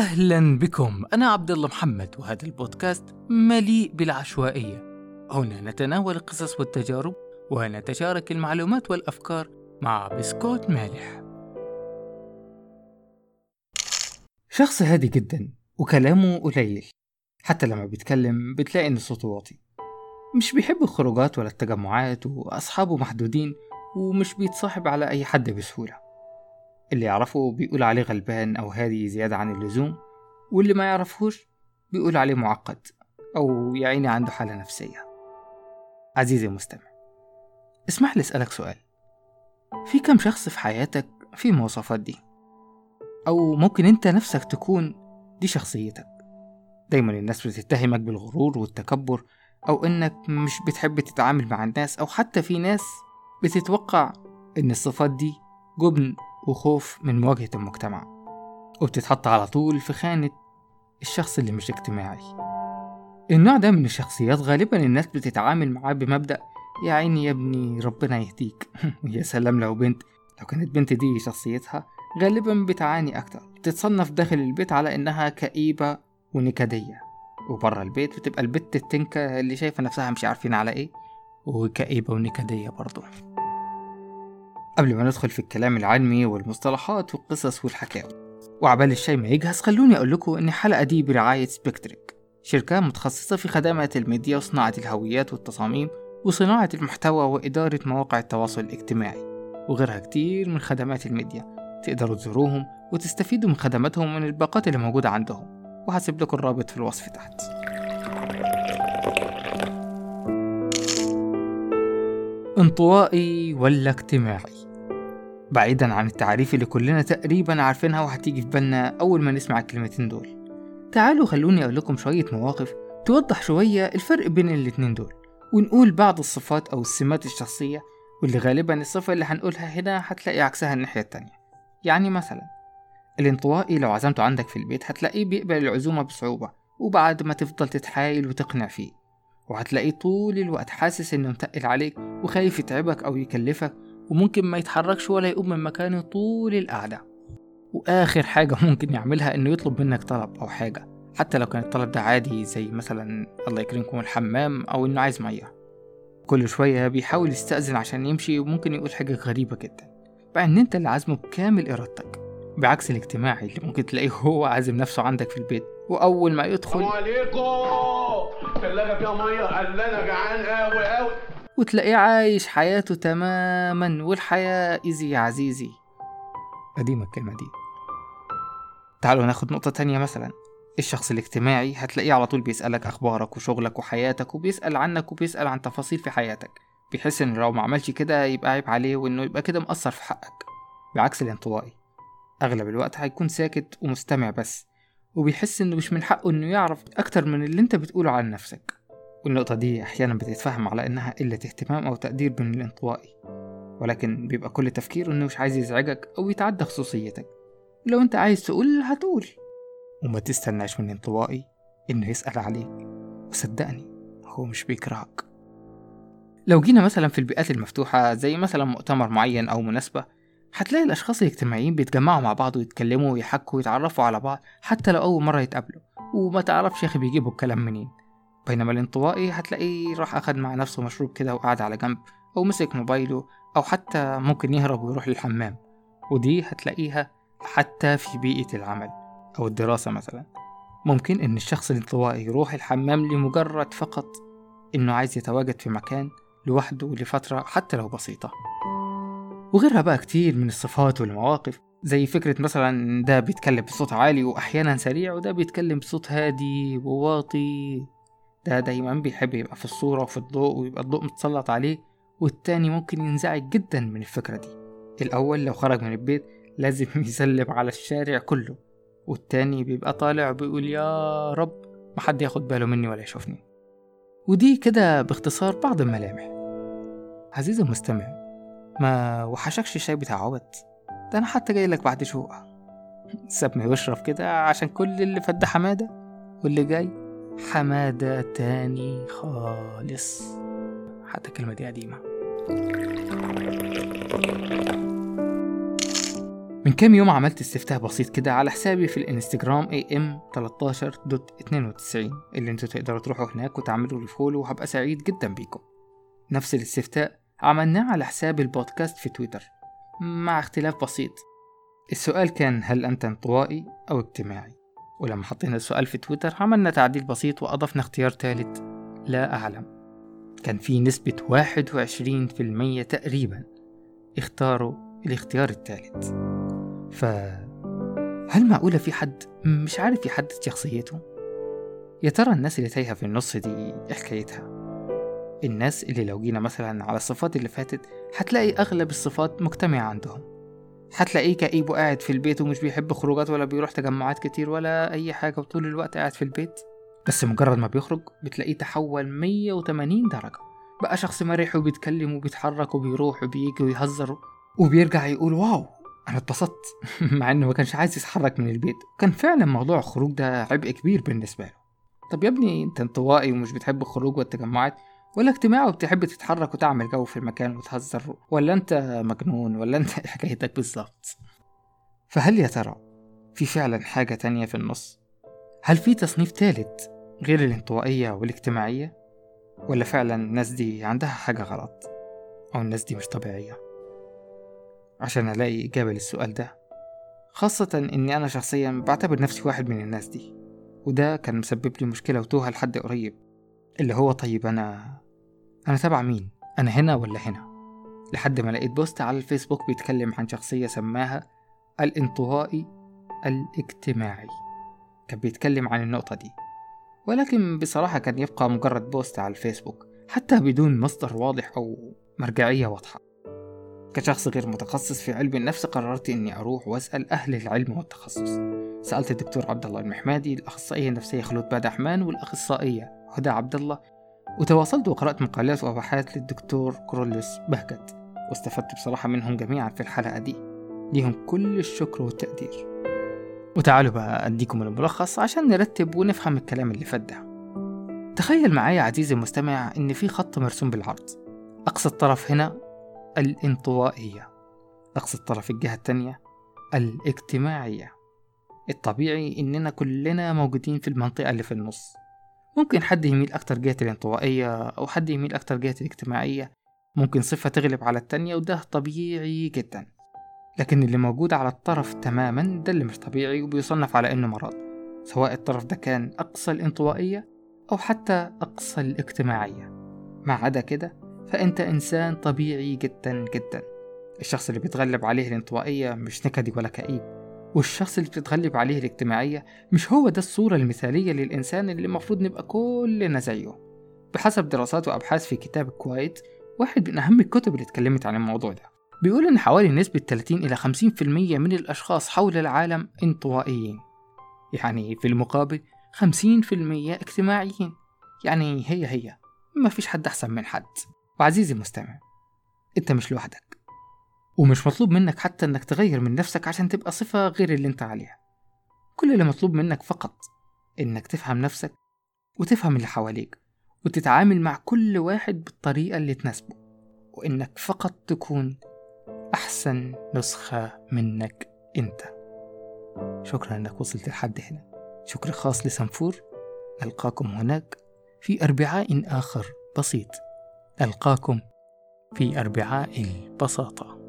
أهلا بكم. أنا عبد الله محمد وهذا البودكاست مليء بالعشوائية. هنا نتناول القصص والتجارب ونتشارك المعلومات والأفكار مع بسكوت مالح. شخص هادي جدا وكلامه قليل. حتى لما بيتكلم بتلاقي إن صوته واطي. مش بيحب الخروجات ولا التجمعات وأصحابه محدودين ومش بيتصاحب على أي حد بسهولة. اللي يعرفه بيقول عليه غلبان أو هادي زيادة عن اللزوم واللي ما يعرفهوش بيقول عليه معقد أو يعيني عنده حالة نفسية. عزيزي المستمع اسمح لي أسألك سؤال. في كم شخص في حياتك في المواصفات دي؟ أو ممكن أنت نفسك تكون دي شخصيتك. دايما الناس بتتهمك بالغرور والتكبر أو إنك مش بتحب تتعامل مع الناس أو حتى في ناس بتتوقع إن الصفات دي جبن وخوف من مواجهة المجتمع وبتتحط على طول في خانة الشخص اللي مش اجتماعي. النوع ده من الشخصيات غالبا الناس بتتعامل معاه بمبدأ يا عيني يا ابني ربنا يهديك. يا سلام لو بنت. لو كانت بنت دي شخصيتها غالبا بتعاني أكتر. بتتصنف داخل البيت على إنها كئيبة ونكدية وبره البيت بتبقى البت التنكة اللي شايفة نفسها مش عارفين على إيه وكئيبة ونكدية برضه. قبل ما ندخل في الكلام العلمي والمصطلحات والقصص والحكاوي. وعبال الشاي ما يجهز خلوني أقول لكم إن الحلقة دي برعاية سبكتريك شركة متخصصة في خدمات الميديا وصناعة الهويات والتصاميم وصناعة المحتوى وإدارة مواقع التواصل الاجتماعي وغيرها كتير من خدمات الميديا. تقدروا تزوروهم وتستفيدوا من خدماتهم من الباقات اللي موجودة عندهم. وهسيب لكم الرابط في الوصف تحت. انطوائي ولا اجتماعي. بعيدا عن التعريف اللي كلنا تقريبا عارفينها وهتيجي في بالنا أول ما نسمع الكلمتين دول. تعالوا خلوني أقول لكم شوية مواقف توضح شوية الفرق بين الاتنين دول ونقول بعض الصفات أو السمات الشخصية واللي غالبا الصفة اللي هنقولها هنا هتلاقي عكسها الناحية التانية. يعني مثلا الانطوائي لو عزمته عندك في البيت هتلاقيه بيقبل العزومة بصعوبة وبعد ما تفضل تتحايل وتقنع فيه. وهتلاقيه طول الوقت حاسس إنه متقل عليك وخايف يتعبك أو يكلفك وممكن ما يتحركش ولا يقوم من مكانه طول القعدة. وآخر حاجة ممكن يعملها إنه يطلب منك طلب أو حاجة. حتى لو كان الطلب ده عادي زي مثلا الله يكرمكم الحمام أو إنه عايز مية. كل شوية بيحاول يستأذن عشان يمشي وممكن يقول حاجة غريبة جدا. مع إن أنت اللي عازمه بكامل إرادتك. بعكس الاجتماعي اللي ممكن تلاقيه هو عازم نفسه عندك في البيت. وأول ما يدخل عليكم. الثلاجة فيها مية. قال أنا جعان قوي قوي وتلاقيه عايش حياته تماما والحياة ايزي يا عزيزي. قديمة الكلمة دي. تعالوا ناخد نقطة تانية مثلا. الشخص الاجتماعي هتلاقيه على طول بيسألك أخبارك وشغلك وحياتك وبيسأل عنك وبيسأل عن تفاصيل في حياتك. بيحس إن لو ما عملش كده يبقى عيب عليه وإنه يبقى كده مقصر في حقك. بعكس الانطوائي. أغلب الوقت هيكون ساكت ومستمع بس وبيحس إنه مش من حقه إنه يعرف أكتر من اللي أنت بتقوله عن نفسك. والنقطة دي أحيانا بتتفهم على إنها قلة اهتمام أو تقدير من الانطوائي ولكن بيبقى كل تفكيره إنه مش عايز يزعجك أو يتعدى خصوصيتك. لو أنت عايز تقول هتقول. وما تستناش من الانطوائي إنه يسأل عليك. وصدقني هو مش بيكرهك. لو جينا مثلا في البيئات المفتوحة زي مثلا مؤتمر معين أو مناسبة هتلاقي الأشخاص الاجتماعيين بيتجمعوا مع بعض ويتكلموا ويحكوا ويتعرفوا على بعض حتى لو أول مرة يتقابلوا. وما تعرفش يا أخي بيجيبوا الكلام منين. بينما الانطوائي هتلاقيه راح أخد مع نفسه مشروب كده وقعد على جنب أو مسك موبايله أو حتى ممكن يهرب ويروح للحمام. ودي هتلاقيها حتى في بيئة العمل أو الدراسة مثلا. ممكن إن الشخص الانطوائي يروح الحمام لمجرد فقط إنه عايز يتواجد في مكان لوحده لفترة حتى لو بسيطة. وغيرها بقى كتير من الصفات والمواقف زي فكرة مثلا ده بيتكلم بصوت عالي وأحيانا سريع وده بيتكلم بصوت هادي وواطي. ده دايما بيحب يبقى في الصورة وفي الضوء ويبقى الضوء متسلط عليه والتاني ممكن ينزعج جدا من الفكرة دي. الأول لو خرج من البيت لازم يسلم على الشارع كله والتاني بيبقى طالع بيقول يا رب محد ياخد باله مني ولا يشوفني. ودي كده باختصار بعض الملامح. عزيزي المستمع ما وحشكش الشاي بتاع عبد ده أنا حتى جاي لك بعد شوق سابني واشرب كده عشان كل اللي فات ده حمادة واللي جاي حماده تاني خالص. حتى الكلمة دي قديمة. من كام يوم عملت استفتاء بسيط كده على حسابي في الانستجرام am13.92 اللي أنتوا تقدروا تروحوا هناك وتعملوا لي فولو وهبقى سعيد جدا بيكم. نفس الاستفتاء عملناه على حساب البودكاست في تويتر مع اختلاف بسيط. السؤال كان هل أنت انطوائي أو اجتماعي؟ ولما حطينا السؤال في تويتر عملنا تعديل بسيط وأضفنا اختيار ثالث لا أعلم كان في نسبة 21% تقريبا اختاروا الاختيار الثالث ف هل معقولة في حد مش عارف يحدد شخصيته؟ يا ترى الناس اللي تايهة في النص دي إيه حكايتها؟ الناس اللي لو جينا مثلا على الصفات اللي فاتت هتلاقي أغلب الصفات مجتمعة عندهم هتلاقيه كئيب وقاعد في البيت ومش بيحب خروجات ولا بيروح تجمعات كتير ولا أي حاجة وطول الوقت قاعد في البيت. بس مجرد ما بيخرج بتلاقيه تحول 180 درجة. بقى شخص مرح وبيتكلم وبيتحرك وبيروح وبيجي ويهزر وبيرجع يقول واو أنا اتبسطت. مع إنه ما كانش عايز يتحرك من البيت. كان فعلا موضوع الخروج ده عبء كبير بالنسبة له. طب يا ابني أنت انطوائي ومش بتحب الخروج والتجمعات. ولا اجتماعي وبتحب تتحرك وتعمل جو في المكان وتهزر ولا أنت مجنون ولا أنت حكايتك بالظبط؟ فهل يا ترى في فعلا حاجة تانية في النص؟ هل في تصنيف تالت غير الانطوائية والاجتماعية؟ ولا فعلا الناس دي عندها حاجة غلط أو الناس دي مش طبيعية؟ عشان ألاقي إجابة للسؤال ده. خاصة إني أنا شخصيا بعتبر نفسي واحد من الناس دي وده كان مسبب لي مشكلة وتوهة لحد قريب. اللي هو طيب أنا أنا تبع مين؟ أنا هنا ولا هنا؟ لحد ما لقيت بوست على الفيسبوك بيتكلم عن شخصية سماها الانطوائي الاجتماعي كان بيتكلم عن النقطة دي ولكن بصراحة كان يبقى مجرد بوست على الفيسبوك حتى بدون مصدر واضح أو مرجعية واضحة كشخص غير متخصص في علم النفس قررت إني أروح وأسأل أهل العلم والتخصص سألت الدكتور عبد الله المحمادي الأخصائية النفسية خلود بادحمان والأخصائية هدى عبد الله وتواصلت وقرأت مقالات وأبحاث للدكتور كرولوس بهجت واستفدت بصراحة منهم جميعا في الحلقة دي. ليهم كل الشكر والتقدير. وتعالوا بقى أديكم الملخص عشان نرتب ونفهم الكلام اللي فات ده تخيل معايا عزيزي المستمع إن في خط مرسوم بالعرض. أقصى الطرف هنا الانطوائية. أقصى الطرف الجهة التانية الاجتماعية. الطبيعي إننا كلنا موجودين في المنطقة اللي في النص. ممكن حد يميل أكتر جهة الانطوائية أو حد يميل أكتر جهة الاجتماعية. ممكن صفة تغلب على التانية وده طبيعي جدا. لكن اللي موجود على الطرف تماما ده اللي مش طبيعي وبيصنف على إنه مرض. سواء الطرف ده كان أقصى الانطوائية أو حتى أقصى الاجتماعية. ما عدا كده فأنت إنسان طبيعي جدا جدا. الشخص اللي بيتغلب عليه الانطوائية مش نكدي ولا كئيب. والشخص اللي بتتغلب عليه الاجتماعية مش هو ده الصورة المثالية للإنسان اللي المفروض نبقى كلنا زيه. بحسب دراسات وأبحاث في كتاب كويت واحد من أهم الكتب اللي اتكلمت عن الموضوع ده. بيقول إن حوالي نسبة 30 إلى 50% من الأشخاص حول العالم انطوائيين. يعني في المقابل 50% اجتماعيين. يعني هي هي ما فيش حد أحسن من حد. وعزيزي المستمع أنت مش لوحدك. ومش مطلوب منك حتى إنك تغير من نفسك عشان تبقى صفة غير اللي أنت عليها. كل اللي مطلوب منك فقط إنك تفهم نفسك وتفهم اللي حواليك وتتعامل مع كل واحد بالطريقة اللي تناسبه وإنك فقط تكون أحسن نسخة منك أنت. شكرا إنك وصلت لحد هنا. شكر خاص لسنفور. ألقاكم هناك في أربعاء آخر بسيط. ألقاكم في أربعاء البساطة